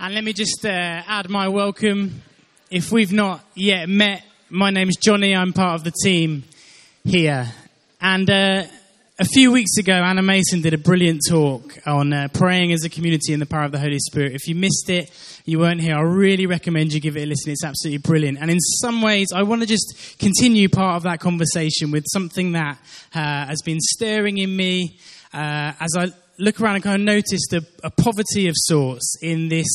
And let me just uh, add my welcome. If we've not yet met, my name's Jonny. I'm part of the team here. And uh, a few weeks ago, Anna Mason did a brilliant talk on uh, praying as a community in the power of the Holy Spirit. If you missed it, you weren't here, I really recommend you give it a listen. It's absolutely brilliant. And in some ways, I want to just continue part of that conversation with something that uh, has been stirring in me uh, as I look around and kind of noticed a, a poverty of sorts in this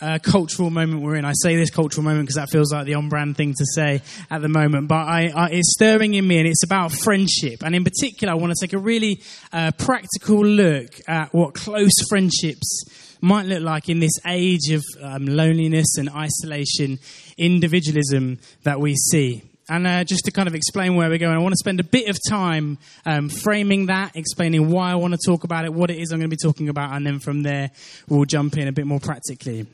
uh, cultural moment we're in. I say this cultural moment because that feels like the on-brand thing to say at the moment, but I, I, it's stirring in me, and it's about friendship. And in particular, I want to take a really uh, practical look at what close friendships might look like in this age of um, loneliness and isolation, individualism that we see. And uh, just to kind of explain where we're going, I want to spend a bit of time um, framing that, explaining why I want to talk about it, what it is I'm going to be talking about, and then from there we'll jump in a bit more practically.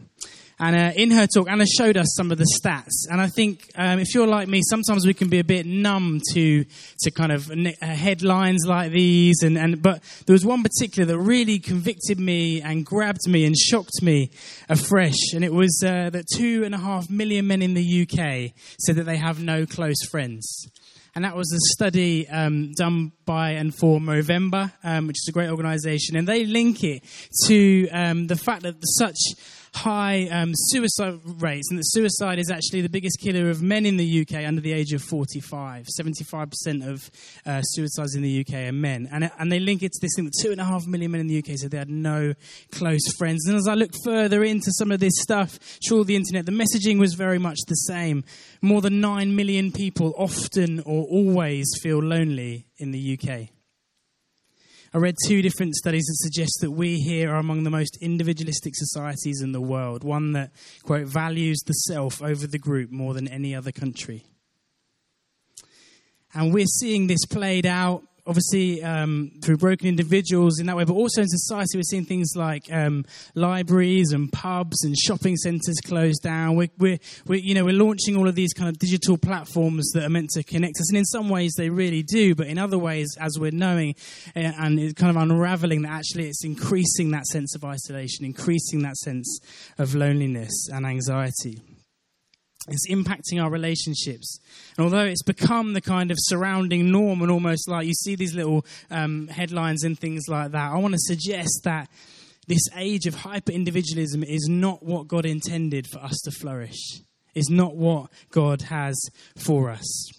And uh, in her talk, Anna showed us some of the stats. And I think um, if you're like me, sometimes we can be a bit numb to to kind of uh, headlines like these. And, and but there was one particular that really convicted me and grabbed me and shocked me afresh. And it was uh, that two and a half million men in the UK said that they have no close friends. And that was a study um, done by and for Movember, um, which is a great organisation, and they link it to um, the fact that such high um, suicide rates, and that suicide is actually the biggest killer of men in the UK under the age of 45. 75% of uh, suicides in the UK are men. And, and they link it to this thing that two and a half million men in the UK said they had no close friends. And as I look further into some of this stuff, through the internet, the messaging was very much the same. More than 9 million people often or always feel lonely in the UK. I read two different studies that suggest that we here are among the most individualistic societies in the world, one that, quote, values the self over the group more than any other country. And we're seeing this played out obviously um, through broken individuals in that way, but also in society, we're seeing things like um, libraries and pubs and shopping centres closed down. We're, we're, we're, you know, we're launching all of these kind of digital platforms that are meant to connect us, and in some ways they really do, but in other ways, as we're knowing uh, and it's kind of unraveling, that actually it's increasing that sense of isolation, increasing that sense of loneliness and anxiety. It's impacting our relationships. And although it's become the kind of surrounding norm and almost like you see these little um, headlines and things like that, I want to suggest that this age of hyper individualism is not what God intended for us to flourish, is not what God has for us.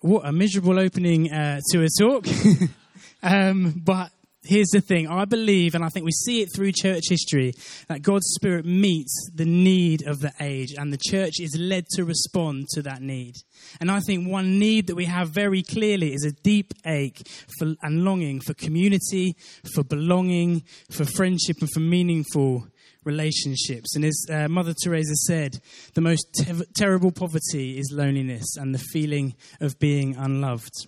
What a miserable opening uh, to a talk. um, but here's the thing I believe, and I think we see it through church history, that God's Spirit meets the need of the age, and the church is led to respond to that need. And I think one need that we have very clearly is a deep ache for, and longing for community, for belonging, for friendship, and for meaningful relationships. And as uh, Mother Teresa said, the most te- terrible poverty is loneliness and the feeling of being unloved.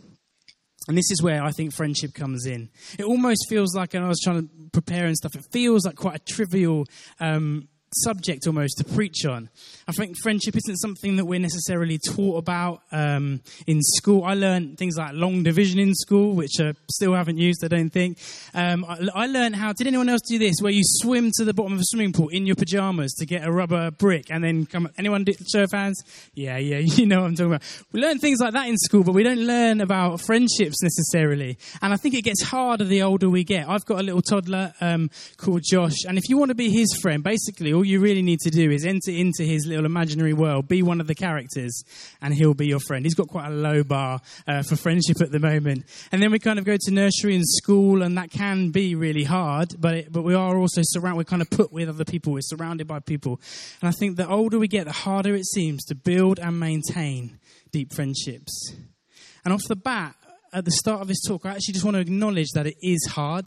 And this is where I think friendship comes in. It almost feels like, and I was trying to prepare and stuff, it feels like quite a trivial um, subject almost to preach on. I think friendship isn't something that we're necessarily taught about um, in school. I learned things like long division in school, which I still haven't used, I don't think. Um, I, I, learned how, did anyone else do this, where you swim to the bottom of a swimming pool in your pajamas to get a rubber brick and then come, anyone do, show of hands? Yeah, yeah, you know what I'm talking about. We learn things like that in school, but we don't learn about friendships necessarily. And I think it gets harder the older we get. I've got a little toddler um, called Josh, and if you want to be his friend, basically all you really need to do is enter into his little imaginary world, be one of the characters, and he'll be your friend. He's got quite a low bar uh, for friendship at the moment. And then we kind of go to nursery and school, and that can be really hard, but, it, but we are also surrounded, we're kind of put with other people, we're surrounded by people. And I think the older we get, the harder it seems to build and maintain deep friendships. And off the bat, at the start of this talk, I actually just want to acknowledge that it is hard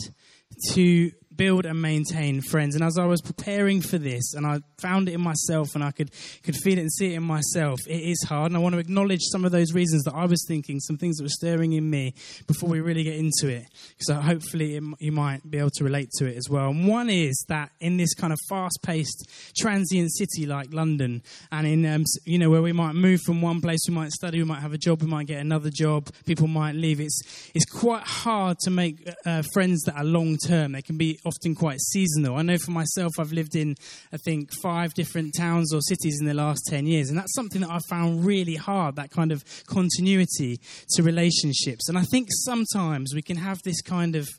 to build and maintain friends. And as I was preparing for this, and I found it in myself, and I could, could feel it and see it in myself, it is hard. And I want to acknowledge some of those reasons that I was thinking, some things that were stirring in me before we really get into it. Because hopefully it, you might be able to relate to it as well. And one is that in this kind of fast paced, transient city like London, and in, um, you know, where we might move from one place, we might study, we might have a job, we might get another job, people might leave, it's, it's quite hard to make uh, friends that are long term. They can be often quite seasonal. I know for myself, I've lived in, I think, five different towns or cities in the last 10 years. And that's something that I've found really hard, that kind of continuity to relationships. And I think sometimes we can have this kind of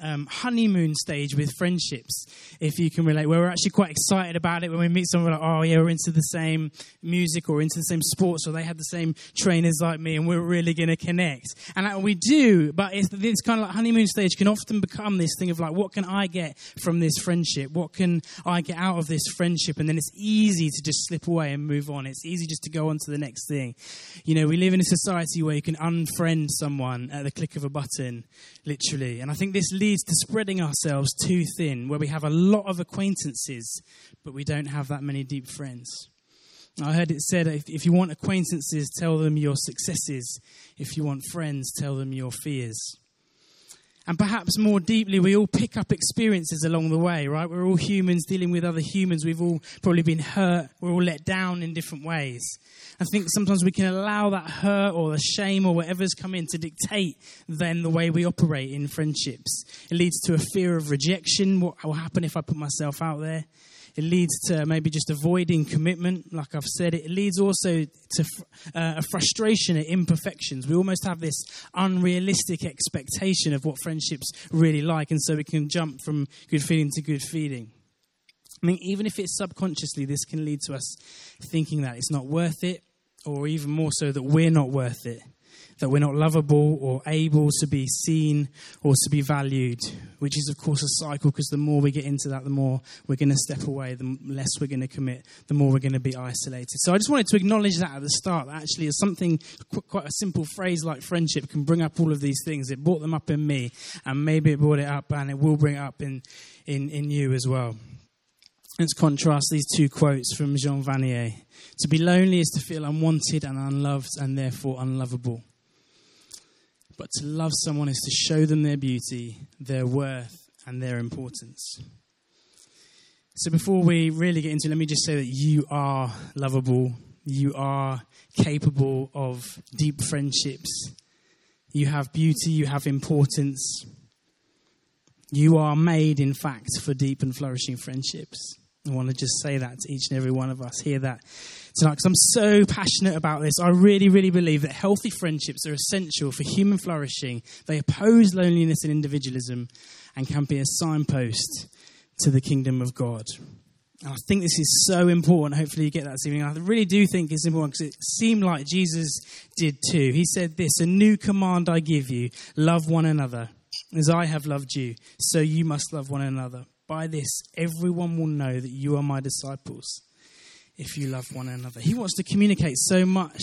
um, honeymoon stage with friendships, if you can relate, where we're actually quite excited about it when we meet someone like, oh, yeah, we're into the same music or into the same sports or they had the same trainers like me and we're really going to connect. And we do, but it's this kind of like honeymoon stage can often become this thing of like, what can I get from this friendship? What can I get out of this friendship? And then it's easy to just slip away and move on. It's easy just to go on to the next thing. You know, we live in a society where you can unfriend someone at the click of a button, literally. And I think this leads leads to spreading ourselves too thin, where we have a lot of acquaintances, but we don't have that many deep friends. I heard it said if, if you want acquaintances, tell them your successes. If you want friends, tell them your fears. And perhaps more deeply, we all pick up experiences along the way, right? We're all humans dealing with other humans. We've all probably been hurt. We're all let down in different ways. I think sometimes we can allow that hurt or the shame or whatever's come in to dictate then the way we operate in friendships. It leads to a fear of rejection. What will happen if I put myself out there? It leads to maybe just avoiding commitment, like I've said. It leads also to uh, a frustration at imperfections. We almost have this unrealistic expectation of what friendships really like, and so we can jump from good feeling to good feeling. I mean, even if it's subconsciously, this can lead to us thinking that it's not worth it, or even more so, that we're not worth it that we're not lovable or able to be seen or to be valued, which is, of course, a cycle because the more we get into that, the more we're going to step away, the less we're going to commit, the more we're going to be isolated. So I just wanted to acknowledge that at the start. That actually, is something, quite a simple phrase like friendship can bring up all of these things. It brought them up in me, and maybe it brought it up, and it will bring it up in, in, in you as well. Let's contrast these two quotes from Jean Vanier. To be lonely is to feel unwanted and unloved and therefore unlovable. But to love someone is to show them their beauty, their worth, and their importance. So before we really get into it, let me just say that you are lovable. You are capable of deep friendships. You have beauty, you have importance. You are made, in fact, for deep and flourishing friendships. I want to just say that to each and every one of us. Hear that tonight because I'm so passionate about this. I really, really believe that healthy friendships are essential for human flourishing. They oppose loneliness and individualism and can be a signpost to the kingdom of God. And I think this is so important. Hopefully, you get that this evening. I really do think it's important because it seemed like Jesus did too. He said this A new command I give you love one another. As I have loved you, so you must love one another. By this, everyone will know that you are my disciples if you love one another. He wants to communicate so much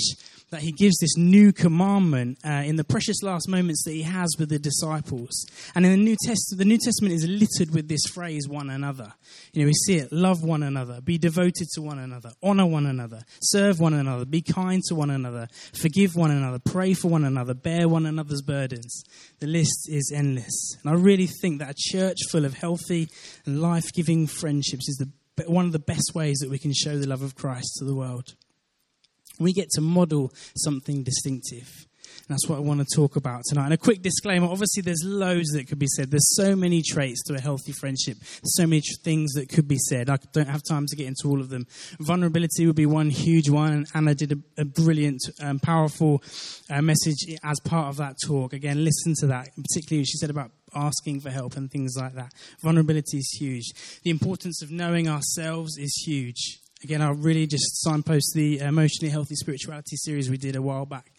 that he gives this new commandment uh, in the precious last moments that he has with the disciples. And in the New Testament, the New Testament is littered with this phrase, one another. You know, we see it, love one another, be devoted to one another, honor one another, serve one another, be kind to one another, forgive one another, pray for one another, bear one another's burdens. The list is endless. And I really think that a church full of healthy and life-giving friendships is the one of the best ways that we can show the love of Christ to the world. We get to model something distinctive. And that's what I want to talk about tonight. And a quick disclaimer obviously, there's loads that could be said. There's so many traits to a healthy friendship, so many things that could be said. I don't have time to get into all of them. Vulnerability would be one huge one. And Anna did a, a brilliant, um, powerful uh, message as part of that talk. Again, listen to that, particularly she said about asking for help and things like that. Vulnerability is huge. The importance of knowing ourselves is huge. Again, I'll really just signpost the emotionally healthy spirituality series we did a while back.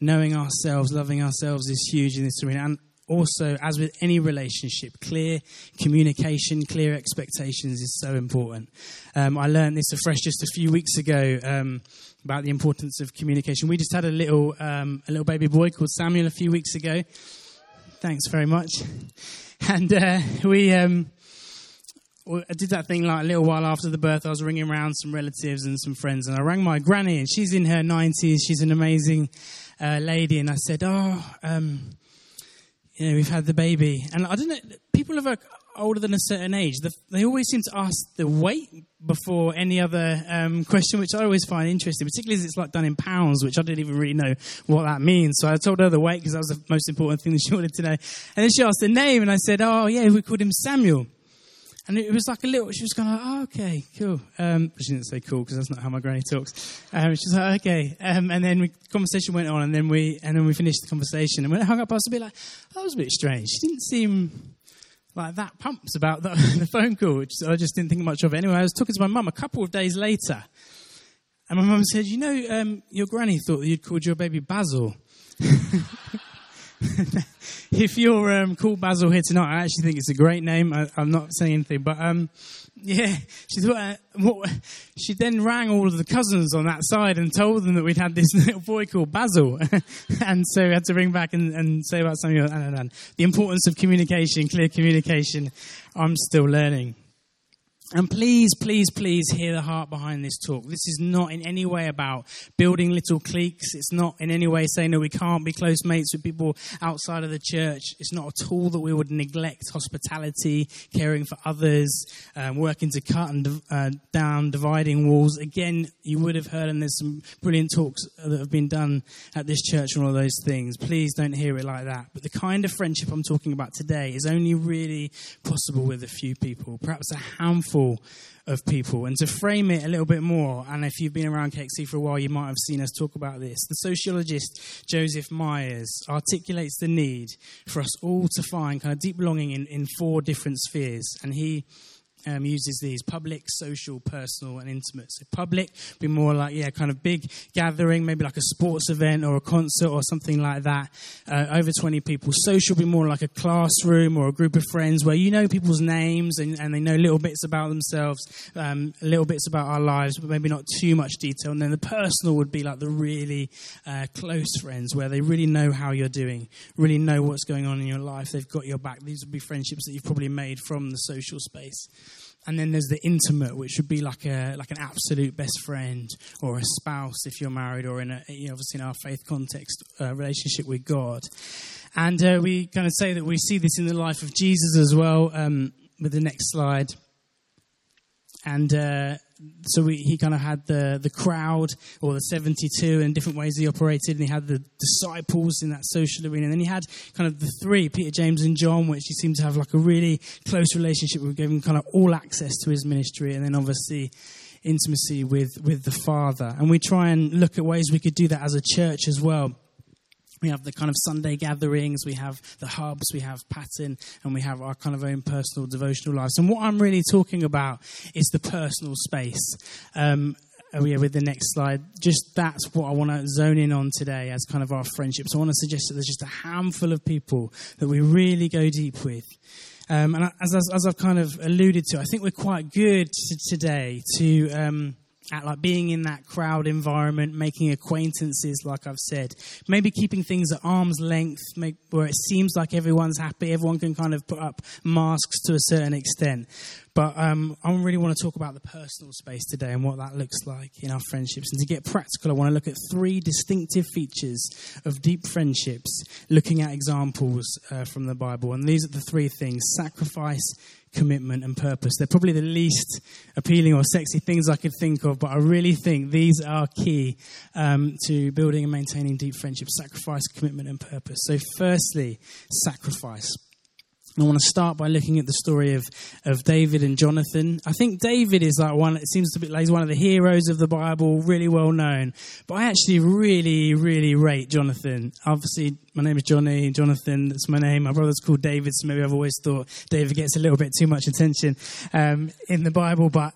Knowing ourselves, loving ourselves is huge in this arena. And also, as with any relationship, clear communication, clear expectations is so important. Um, I learned this afresh just a few weeks ago um, about the importance of communication. We just had a little um, a little baby boy called Samuel a few weeks ago. Thanks very much. And uh, we um, I did that thing like a little while after the birth. I was ringing around some relatives and some friends, and I rang my granny, and she's in her 90s. She's an amazing uh, lady, and I said, "Oh, um, you know, we've had the baby," and I don't know. People have. older than a certain age, the, they always seem to ask the weight before any other um, question, which I always find interesting, particularly as it's like done in pounds, which I didn't even really know what that means. So I told her the weight because that was the most important thing that she wanted to know. And then she asked the name, and I said, "Oh yeah, we called him Samuel." And it was like a little, she was kind of like, oh, okay, cool. Um, she didn't say cool because that's not how my granny talks. Um, she was like, okay. Um, and then the conversation went on and then we, and then we finished the conversation. And when I hung up, I was a bit like, that was a bit strange. She didn't seem like that pumped about the, the phone call, which I just didn't think much of it. Anyway, I was talking to my mum a couple of days later. And my mum said, you know, um, your granny thought that you'd called your baby Basil. if you're um, called Basil here tonight, I actually think it's a great name. I, am not saying anything, but um, yeah, she thought, uh, what, she then rang all of the cousins on that side and told them that we'd had this little boy called Basil, and so we had to ring back and, and say about something. And, the importance of communication, clear communication. I'm still learning. And please, please, please hear the heart behind this talk. This is not in any way about building little cliques. It's not in any way saying that we can't be close mates with people outside of the church. It's not at all that we would neglect hospitality, caring for others, um, working to cut and uh, down dividing walls. Again, you would have heard, and there's some brilliant talks that have been done at this church on all those things. Please don't hear it like that. But the kind of friendship I'm talking about today is only really possible with a few people, perhaps a handful handful of people. And to frame it a little bit more, and if you've been around KXC for a while, you might have seen us talk about this. The sociologist Joseph Myers articulates the need for us all to find kind of deep belonging in, in four different spheres. And he um, uses these public, social, personal, and intimate. So, public be more like, yeah, kind of big gathering, maybe like a sports event or a concert or something like that, uh, over 20 people. Social be more like a classroom or a group of friends where you know people's names and, and they know little bits about themselves, um, little bits about our lives, but maybe not too much detail. And then the personal would be like the really uh, close friends where they really know how you're doing, really know what's going on in your life. They've got your back. These would be friendships that you've probably made from the social space and then there's the intimate, which would be like a like an absolute best friend or a spouse if you're married, or in a you know, obviously in our faith context, uh, relationship with God. And uh, we kind of say that we see this in the life of Jesus as well. Um, with the next slide, and uh, so we, he kind of had the, the crowd or the 72 and different ways he operated, and he had the disciples in that social arena. And then he had kind of the three, Peter, James, and John, which he seemed to have like a really close relationship with, giving kind of all access to his ministry, and then obviously intimacy with, with the Father. And we try and look at ways we could do that as a church as well. We have the kind of Sunday gatherings, we have the hubs, we have pattern, and we have our kind of own personal devotional lives. And what I'm really talking about is the personal space. Um, oh yeah, with the next slide. Just that's what I want to zone in on today as kind of our friendships. I want to suggest that there's just a handful of people that we really go deep with. Um, and as, as, as, I've kind of alluded to, I think we're quite good to, today to um, at like being in that crowd environment, making acquaintances, like I've said. Maybe keeping things at arm's length, make, where it seems like everyone's happy, everyone can kind of put up masks to a certain extent. But um, I really want to talk about the personal space today and what that looks like in our friendships. And to get practical, I want to look at three distinctive features of deep friendships, looking at examples uh, from the Bible. And these are the three things sacrifice, commitment, and purpose. They're probably the least appealing or sexy things I could think of, but I really think these are key um, to building and maintaining deep friendships sacrifice, commitment, and purpose. So, firstly, sacrifice. I want to start by looking at the story of, of David and Jonathan. I think David is like one, it seems to be like he's one of the heroes of the Bible, really well known. But I actually really, really rate Jonathan. Obviously, my name is Jonny, Jonathan, that's my name. My brother's called David, so maybe I've always thought David gets a little bit too much attention um, in the Bible. But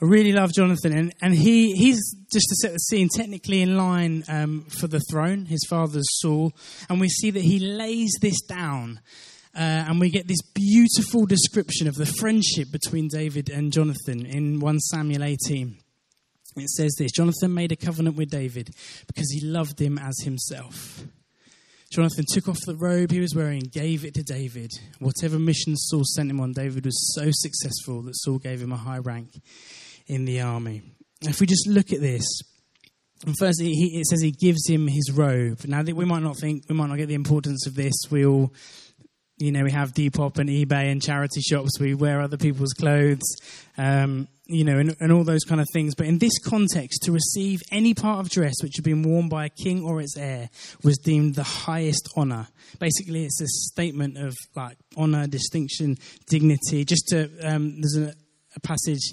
I really love Jonathan, and, and he, he's just to set the scene, technically in line um, for the throne. His father's Saul, and we see that he lays this down uh, and we get this beautiful description of the friendship between David and Jonathan in 1 Samuel 18. It says this Jonathan made a covenant with David because he loved him as himself. Jonathan took off the robe he was wearing and gave it to David. Whatever mission Saul sent him on, David was so successful that Saul gave him a high rank in the army. If we just look at this, and firstly, it says he gives him his robe. Now, we might not think, we might not get the importance of this. We all you know, we have Depop and eBay and charity shops. We wear other people's clothes, um, you know, and, and all those kind of things. But in this context, to receive any part of dress which had been worn by a king or its heir was deemed the highest honor. Basically, it's a statement of like honor, distinction, dignity. Just to, um, there's a, a passage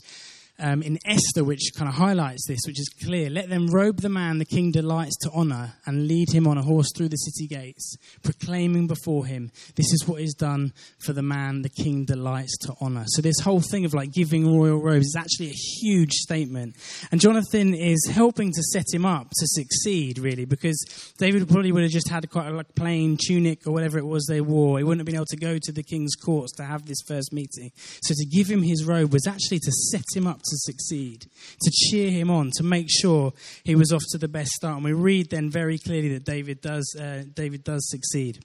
um, in Esther, which kind of highlights this, which is clear. Let them robe the man the king delights to honor and lead him on a horse through the city gates, proclaiming before him, This is what is done for the man the king delights to honor. So, this whole thing of like giving royal robes is actually a huge statement. And Jonathan is helping to set him up to succeed, really, because David probably would have just had quite a like, plain tunic or whatever it was they wore. He wouldn't have been able to go to the king's courts to have this first meeting. So, to give him his robe was actually to set him up to succeed, to cheer him on, to make sure he was off to the best start. And we read then very clearly that David does, uh, David does succeed.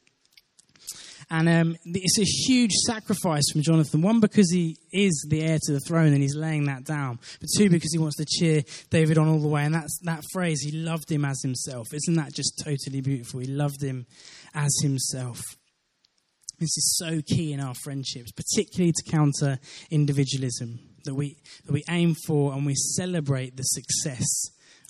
And um, it's a huge sacrifice from Jonathan. One, because he is the heir to the throne and he's laying that down. But two, because he wants to cheer David on all the way. And that's that phrase, he loved him as himself. Isn't that just totally beautiful? He loved him as himself. This is so key in our friendships, particularly to counter individualism that we, that we aim for and we celebrate the success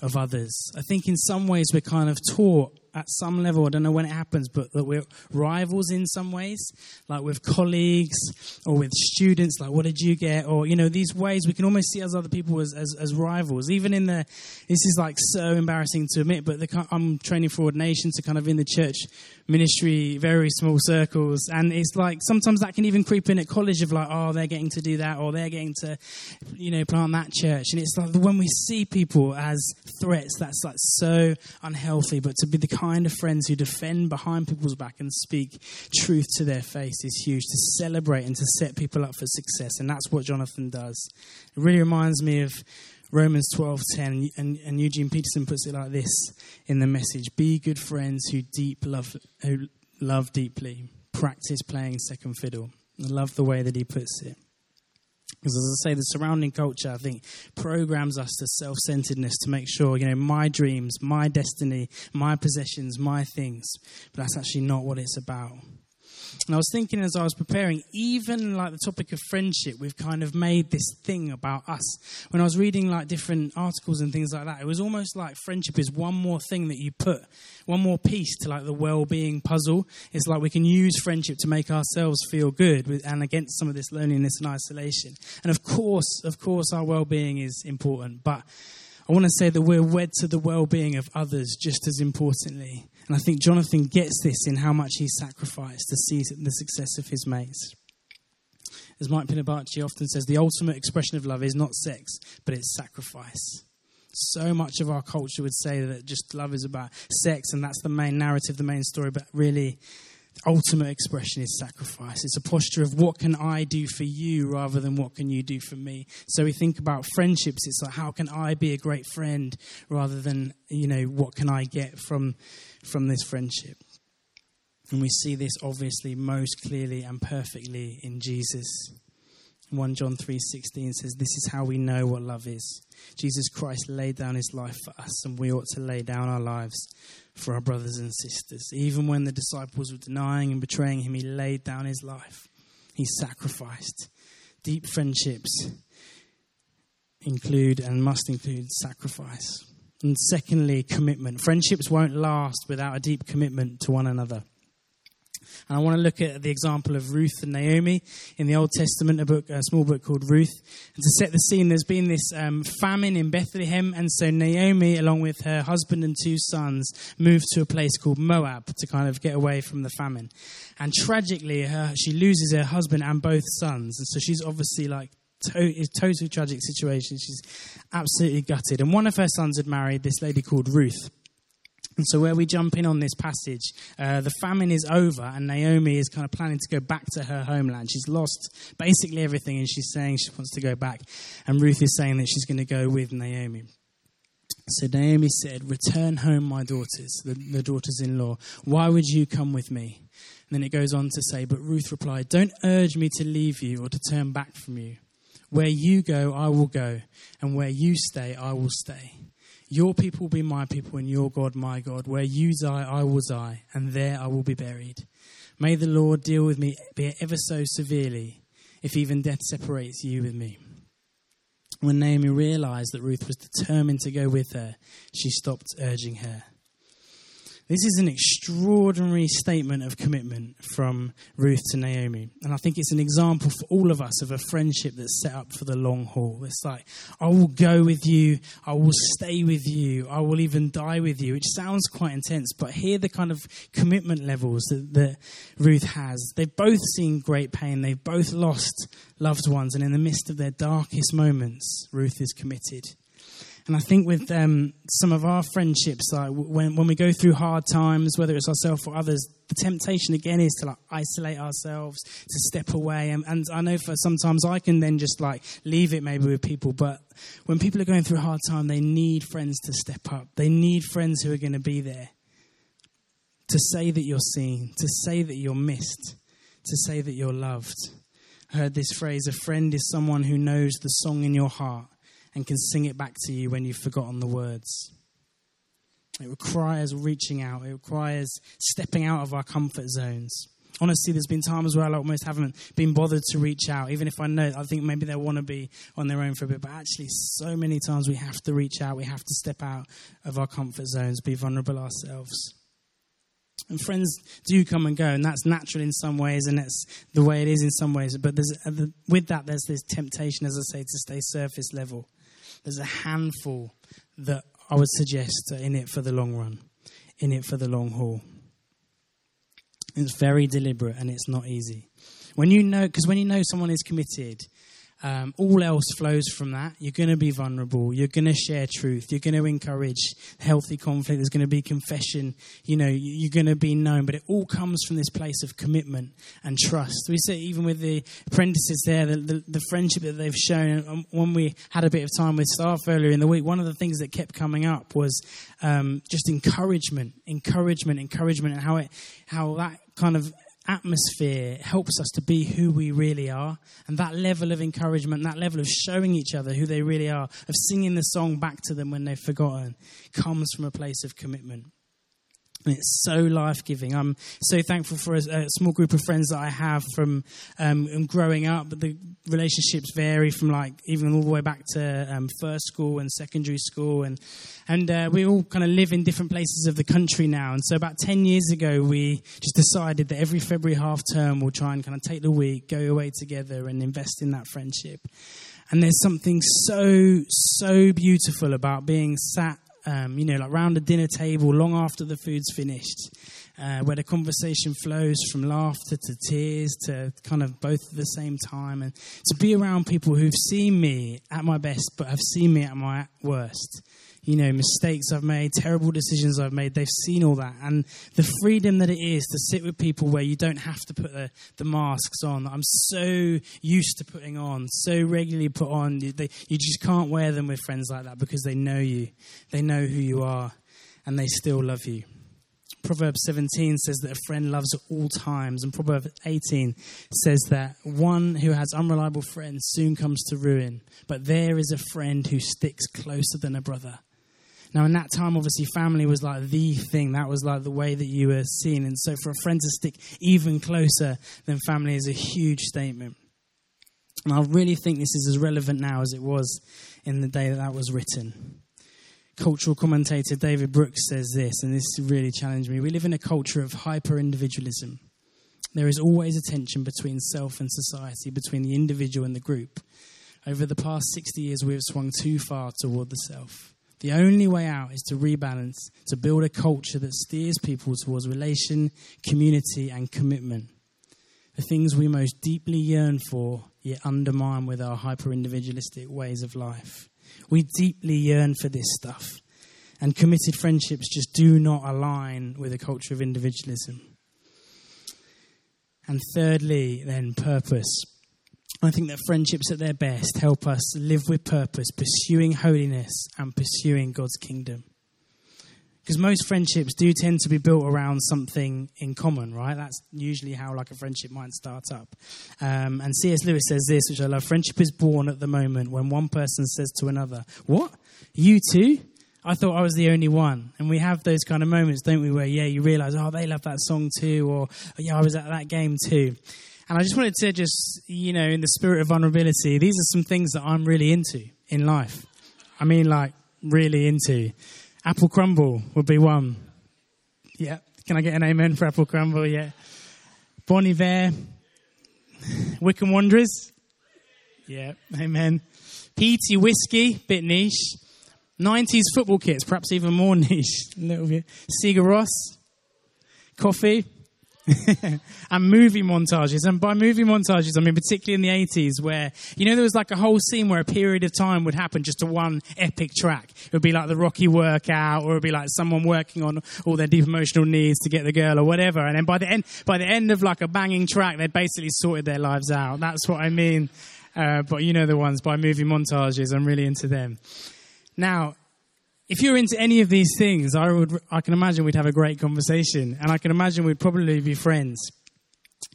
of others. I think in some ways we're kind of taught at some level, I don't know when it happens, but that we're rivals in some ways, like with colleagues or with students, like what did you get? Or, you know, these ways we can almost see as other people as, as, as rivals. Even in the, this is like so embarrassing to admit, but the, I'm training for ordination, so kind of in the church ministry, very small circles. And it's like sometimes that can even creep in at college of like, oh, they're getting to do that or they're getting to, you know, plant that church. And it's like when we see people as threats, that's like so unhealthy. But to be the kind of friends who defend behind people's back and speak truth to their face is huge. To celebrate and to set people up for success. And that's what Jonathan does. It really reminds me of Romans 12:10 and, and Eugene Peterson puts it like this in the message be good friends who deep love who love deeply practice playing second fiddle I love the way that he puts it because as I say the surrounding culture I think programs us to self-centeredness to make sure you know my dreams my destiny my possessions my things. But that's actually not what it's about and I was thinking as I was preparing, even like the topic of friendship, we've kind of made this thing about us. When I was reading like different articles and things like that, it was almost like friendship is one more thing that you put, one more piece to like the well-being puzzle. It's like we can use friendship to make ourselves feel good with, and against some of this loneliness and isolation. And of course, of course, our well-being is important, but I want to say that we're wed to the well being of others just as importantly. And I think Jonathan gets this in how much he sacrificed to see the success of his mates. As Mike Pilavachi often says, the ultimate expression of love is not sex, but it's sacrifice. So much of our culture would say that just love is about sex, and that's the main narrative, the main story, but really, ultimate expression is sacrifice. It's a posture of what can I do for you rather than what can you do for me. So we think about friendships, it's like how can I be a great friend rather than, you know, what can I get from from this friendship. And we see this obviously most clearly and perfectly in Jesus. 1 John 3:16 says this is how we know what love is. Jesus Christ laid down his life for us and we ought to lay down our lives for our brothers and sisters. Even when the disciples were denying and betraying him, he laid down his life. He sacrificed. Deep friendships include and must include sacrifice. And secondly, commitment. Friendships won't last without a deep commitment to one another. And I want to look at the example of Ruth and Naomi in the Old Testament, a book, a small book called Ruth. And to set the scene, there's been this um, famine in Bethlehem, and so Naomi, along with her husband and two sons, moved to a place called Moab to kind of get away from the famine. And tragically, her, she loses her husband and both sons, and so she's obviously like to- totally tragic situation. She's absolutely gutted. And one of her sons had married this lady called Ruth. And so, where we jump in on this passage, uh, the famine is over, and Naomi is kind of planning to go back to her homeland. She's lost basically everything, and she's saying she wants to go back. And Ruth is saying that she's going to go with Naomi. So Naomi said, Return home, my daughters, the, the daughters in law. Why would you come with me? And then it goes on to say, But Ruth replied, Don't urge me to leave you or to turn back from you. Where you go, I will go, and where you stay, I will stay. Your people will be my people, and your God my God. Where you die, I will die, and there I will be buried. May the Lord deal with me, be it ever so severely, if even death separates you with me. When Naomi realized that Ruth was determined to go with her, she stopped urging her. This is an extraordinary statement of commitment from Ruth to Naomi. And I think it's an example for all of us of a friendship that's set up for the long haul. It's like, I will go with you, I will stay with you, I will even die with you, which sounds quite intense, but here the kind of commitment levels that, that Ruth has. They've both seen great pain, they've both lost loved ones, and in the midst of their darkest moments, Ruth is committed. And I think with um, some of our friendships, like when, when we go through hard times, whether it's ourselves or others, the temptation again is to like isolate ourselves, to step away. And, and I know for sometimes I can then just like leave it maybe with people, but when people are going through a hard time, they need friends to step up. They need friends who are going to be there to say that you're seen, to say that you're missed, to say that you're loved. I heard this phrase a friend is someone who knows the song in your heart and can sing it back to you when you've forgotten the words. It requires reaching out, it requires stepping out of our comfort zones. Honestly, there's been times where I almost haven't been bothered to reach out, even if I know I think maybe they want to be on their own for a bit. But actually, so many times we have to reach out, we have to step out of our comfort zones, be vulnerable ourselves. And friends do come and go, and that's natural in some ways, and it's the way it is in some ways. But there's, uh, with that, there's this temptation, as I say, to stay surface level there's a handful that I would suggest are in it for the long run, in it for the long haul. It's very deliberate and it's not easy. When you know, because when you know someone is committed, um, all else flows from that. You're going to be vulnerable. You're going to share truth. You're going to encourage healthy conflict. There's going to be confession. You know, you're going to be known. But it all comes from this place of commitment and trust. We say, even with the apprentices there, the, the, the friendship that they've shown. Um, when we had a bit of time with staff earlier in the week, one of the things that kept coming up was um, just encouragement, encouragement, encouragement, and how it, how that kind of atmosphere helps us to be who we really are. And that level of encouragement, that level of showing each other who they really are, of singing the song back to them when they've forgotten, comes from a place of commitment. And it's so life giving. I'm so thankful for a, a, small group of friends that I have from um, growing up. The relationships vary from like even all the way back to um, first school and secondary school, and and uh, we all kind of live in different places of the country now. And so about ten years ago, we just decided that every February half term we'll try and kind of take the week, go away together, and invest in that friendship. And there's something so so beautiful about being sat um, you know, like round the dinner table long after the food's finished, uh, where the conversation flows from laughter to tears to kind of both at the same time, and to be around people who've seen me at my best but have seen me at my worst you know, mistakes I've made, terrible decisions I've made. They've seen all that. And the freedom that it is to sit with people where you don't have to put the, the masks on. I'm so used to putting on, so regularly put on. You, they, you just can't wear them with friends like that because they know you, they know who you are, and they still love you. Proverbs 17 says that a friend loves at all times, and Proverbs 18 says that one who has unreliable friends soon comes to ruin, but there is a friend who sticks closer than a brother. Now, in that time, obviously, family was like the thing. That was like the way that you were seen. And so, for a friend to stick even closer than family is a huge statement. And I really think this is as relevant now as it was in the day that that was written. Cultural commentator David Brooks says this, and this really challenged me. We live in a culture of hyper individualism. There is always a tension between self and society, between the individual and the group. Over the past 60 years, we have swung too far toward the self. The only way out is to rebalance, to build a culture that steers people towards relation, community, and commitment. The things we most deeply yearn for, yet undermine with our hyper individualistic ways of life. We deeply yearn for this stuff, and committed friendships just do not align with a culture of individualism. And thirdly, then, purpose. I think that friendships at their best help us live with purpose, pursuing holiness and pursuing God's kingdom. Because most friendships do tend to be built around something in common, right? That's usually how like a friendship might start up. Um, and C.S. Lewis says this, which I love: friendship is born at the moment when one person says to another, "What? You too? I thought I was the only one. And we have those kind of moments, don't we, where, yeah, you realize, oh, they love that song too, or, yeah, I was at that game too. And I just wanted to just, you know, in the spirit of vulnerability, these are some things that I'm really into in life. I mean, like, really into. Apple crumble would be one. Yeah. Can I get an amen for apple crumble? Yeah. Bon Iver. Wycombe Wanderers. Yeah. Amen. Peaty whiskey, bit niche. 90s football kits, perhaps even more niche. A little bit. Sigur Rós. Coffee. and movie montages. And by movie montages, I mean particularly in the 80s where, you know, there was like a whole scene where a period of time would happen just to one epic track. It would be like the Rocky workout or it would be like someone working on all their deep emotional needs to get the girl or whatever. And then by the end, by the end of like a banging track, they'd basically sorted their lives out. That's what I mean. Uh, but you know the ones by movie montages. I'm really into them. Now, if you're into any of these things, I would, I can imagine we'd have a great conversation, and I can imagine we'd probably be friends,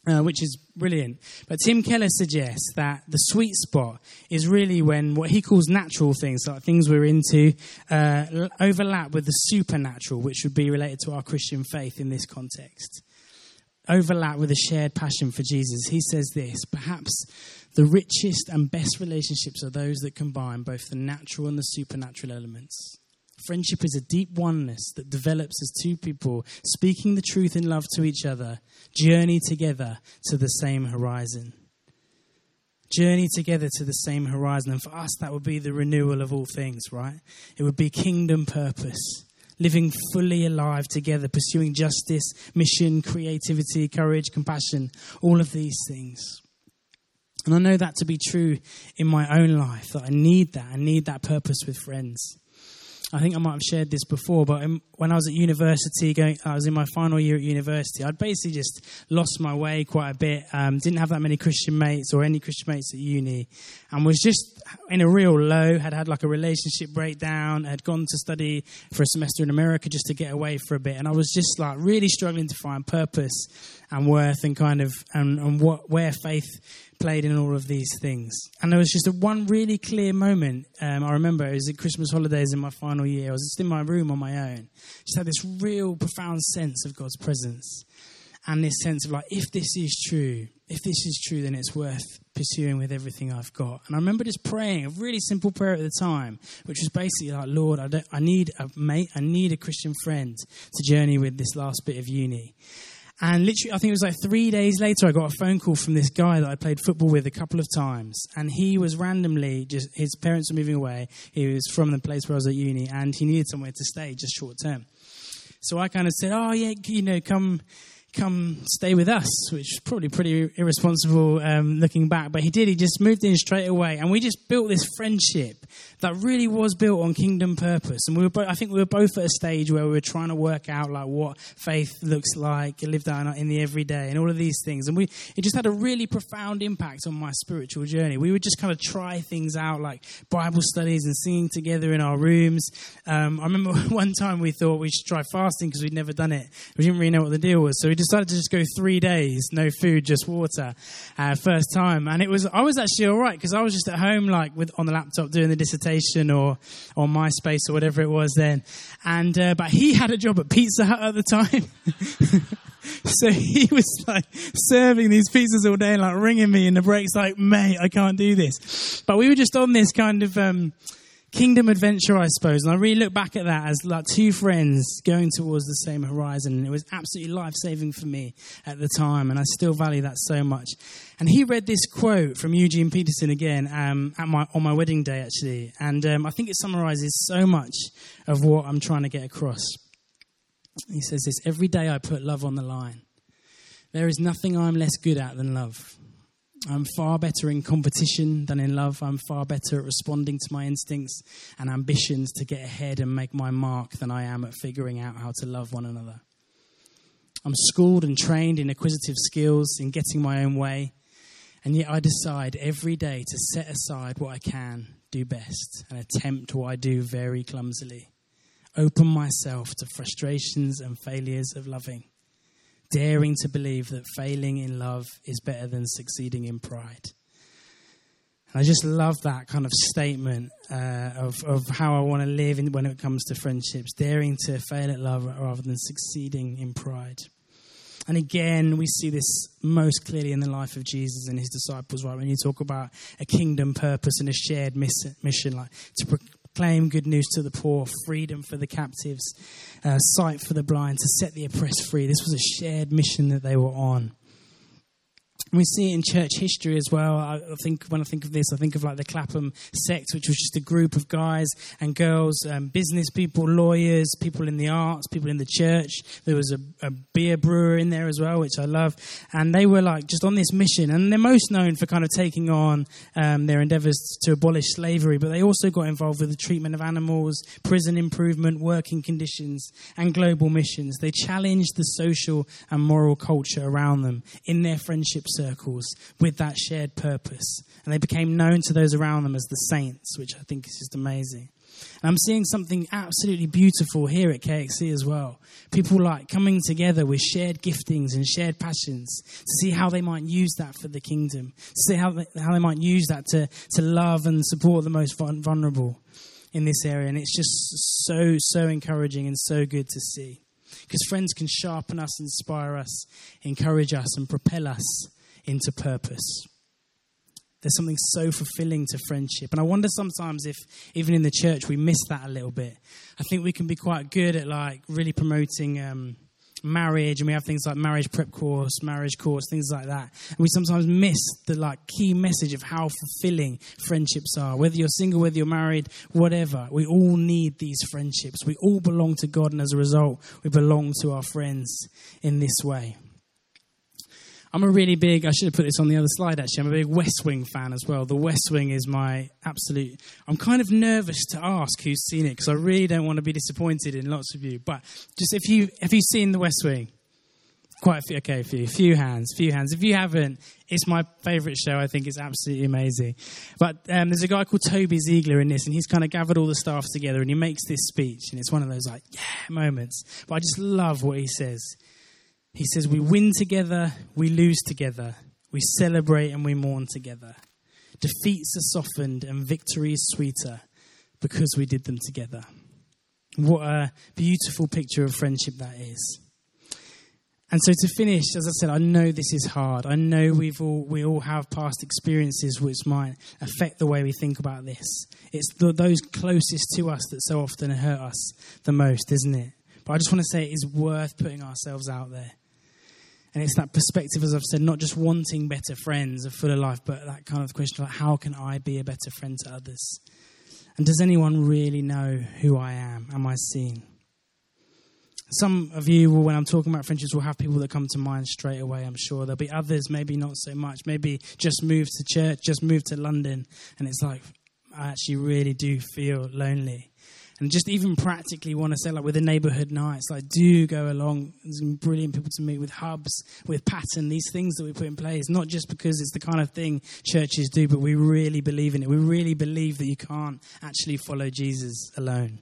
uh, which is brilliant. But Tim Keller suggests that the sweet spot is really when what he calls natural things, like things we're into, uh, overlap with the supernatural, which would be related to our Christian faith in this context. Overlap with a shared passion for Jesus. He says this perhaps the richest and best relationships are those that combine both the natural and the supernatural elements. Friendship is a deep oneness that develops as two people speaking the truth in love to each other, journey together to the same horizon. Journey together to the same horizon. And for us, that would be the renewal of all things, right? It would be kingdom purpose, living fully alive together, pursuing justice, mission, creativity, courage, compassion, all of these things. And I know that to be true in my own life, that I need that. I need that purpose with friends. I think I might have shared this before, but when I was at university, going, I was in my final year at university. I'd basically just lost my way quite a bit. Um, didn't have that many Christian mates or any Christian mates at uni, and was just in a real low. Had had like a relationship breakdown. Had gone to study for a semester in America just to get away for a bit, and I was just like really struggling to find purpose and worth and kind of and, and what where faith played in all of these things. And there was just a one really clear moment. Um, I remember it was at Christmas holidays in my final year. I was just in my room on my own. Just had this real profound sense of God's presence. And this sense of like, if this is true, if this is true, then it's worth pursuing with everything I've got. And I remember just praying a really simple prayer at the time, which was basically like, Lord, I, I need a mate, I need a Christian friend to journey with this last bit of uni. And literally, I think it was like three days later, I got a phone call from this guy that I played football with a couple of times. And he was randomly just, his parents were moving away. He was from the place where I was at uni and he needed somewhere to stay just short term. So I kind of said, Oh, yeah, you know, come come stay with us, which is probably pretty irresponsible um, looking back. But he did. He just moved in straight away, and we just built this friendship that really was built on kingdom purpose. And we were, both, I think, we were both at a stage where we were trying to work out like what faith looks like, lived out in the everyday, and all of these things. And we, it just had a really profound impact on my spiritual journey. We would just kind of try things out, like Bible studies and singing together in our rooms. Um, I remember one time we thought we should try fasting because we'd never done it. We didn't really know what the deal was, so we decided to just go three days, no food, just water, uh, first time. And it was, I was actually all right because I was just at home, like with on the laptop doing the dissertation or on MySpace or whatever it was then. And uh, but he had a job at Pizza Hut at the time. so he was like serving these pizzas all day and like ringing me in the breaks, like, mate, I can't do this. But we were just on this kind of um, kingdom adventure, I suppose. And I really look back at that as like two friends going towards the same horizon. And it was absolutely life saving for me at the time. And I still value that so much. And he read this quote from Eugene Peterson again um, at my, on my wedding day, actually. And um, I think it summarizes so much of what I'm trying to get across. He says this Every day I put love on the line. There is nothing I'm less good at than love. I'm far better in competition than in love. I'm far better at responding to my instincts and ambitions to get ahead and make my mark than I am at figuring out how to love one another. I'm schooled and trained in acquisitive skills, in getting my own way, and yet I decide every day to set aside what I can do best and attempt what I do very clumsily. Open myself to frustrations and failures of loving daring to believe that failing in love is better than succeeding in pride. And I just love that kind of statement uh, of, of how I want to live in, when it comes to friendships, daring to fail at love rather than succeeding in pride. And again, we see this most clearly in the life of Jesus and his disciples, right? When you talk about a kingdom purpose and a shared mission, like to proclaim good news to the poor, freedom for the captives, uh, sight for the blind, to set the oppressed free. This was a shared mission that they were on we see it in church history as well. I think when I think of this, I think of like the Clapham sect, which was just a group of guys and girls, um, business people, lawyers, people in the arts, people in the church. There was a, a, beer brewer in there as well, which I love. And they were like just on this mission. And they're most known for kind of taking on um, their endeavors to abolish slavery, but they also got involved with the treatment of animals, prison improvement, working conditions, and global missions. They challenged the social and moral culture around them in their friendship circles with that shared purpose. And they became known to those around them as the saints, which I think is just amazing. And I'm seeing something absolutely beautiful here at KXC as well. People like coming together with shared giftings and shared passions to see how they might use that for the kingdom, to see how they, how they might use that to, to love and support the most vulnerable in this area. And it's just so, so encouraging and so good to see. Because friends can sharpen us, inspire us, encourage us, and propel us into purpose. There's something so fulfilling to friendship. And I wonder sometimes if, even in the church, we miss that a little bit. I think we can be quite good at like really promoting um, marriage, and we have things like marriage prep course, marriage course, things like that. And we sometimes miss the like key message of how fulfilling friendships are. Whether you're single, whether you're married, whatever, we all need these friendships. We all belong to God, and as a result, we belong to our friends in this way. I'm a really big, I should have put this on the other slide actually, I'm a big West Wing fan as well. The West Wing is my absolute, I'm kind of nervous to ask who's seen it because I really don't want to be disappointed in lots of you. But just if you, have you seen The West Wing? Quite a few, okay, a few, few hands, few hands. If you haven't, it's my favourite show. I think it's absolutely amazing. But um, there's a guy called Toby Ziegler in this, and he's kind of gathered all the staff together, and he makes this speech, and it's one of those like yeah moments. But I just love what he says. He says, We win together, we lose together, we celebrate and we mourn together. Defeats are softened and victory is sweeter because we did them together. What a beautiful picture of friendship that is. And so to finish, as I said, I know this is hard. I know we've all we all have past experiences which might affect the way we think about this. It's the, those closest to us that so often hurt us the most, isn't it? But I just want to say it is worth putting ourselves out there. And it's that perspective, as I've said, not just wanting better friends, a fuller life, but that kind of question like, how can I be a better friend to others? And does anyone really know who I am? Am I seen? Some of you, will, when I'm talking about friendships, will have people that come to mind straight away, I'm sure. There'll be others, maybe not so much. Maybe just moved to church, just moved to London, and it's like, I actually really do feel lonely and just even practically want to say like with the neighborhood nights like do go along. There's brilliant people to meet with hubs with pattern these things that we put in place. Not just because it's the kind of thing churches do but we really believe in it. We really believe that you can't actually follow jesus alone.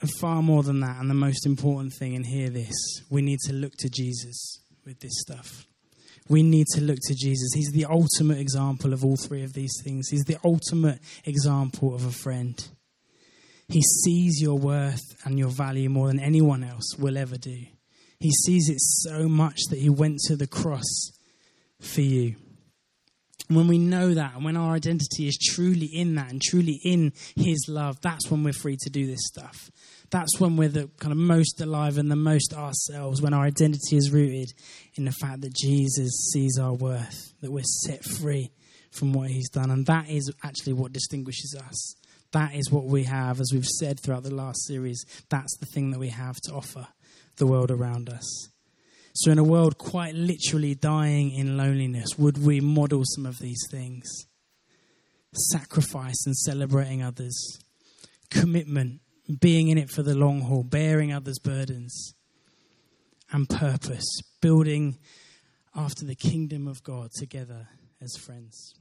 And far more than that and the most important thing and hear this we need to look to jesus with this stuff we need to look to Jesus. He's the ultimate example of all three of these things. He's the ultimate example of a friend. He sees your worth and your value more than anyone else will ever do. He sees it so much that he went to the cross for you. When we know that, and when our identity is truly in that and truly in his love, that's when we're free to do this stuff that's when we're the kind of most alive and the most ourselves, when our identity is rooted in the fact that Jesus sees our worth, that we're set free from what he's done. And that is actually what distinguishes us. That is what we have, as we've said throughout the last series. That's the thing that we have to offer the world around us. So, in a world quite literally dying in loneliness, would we model some of these things? Sacrifice and celebrating others, commitment being in it for the long haul, bearing others' burdens, and purpose, building after the kingdom of God together as friends.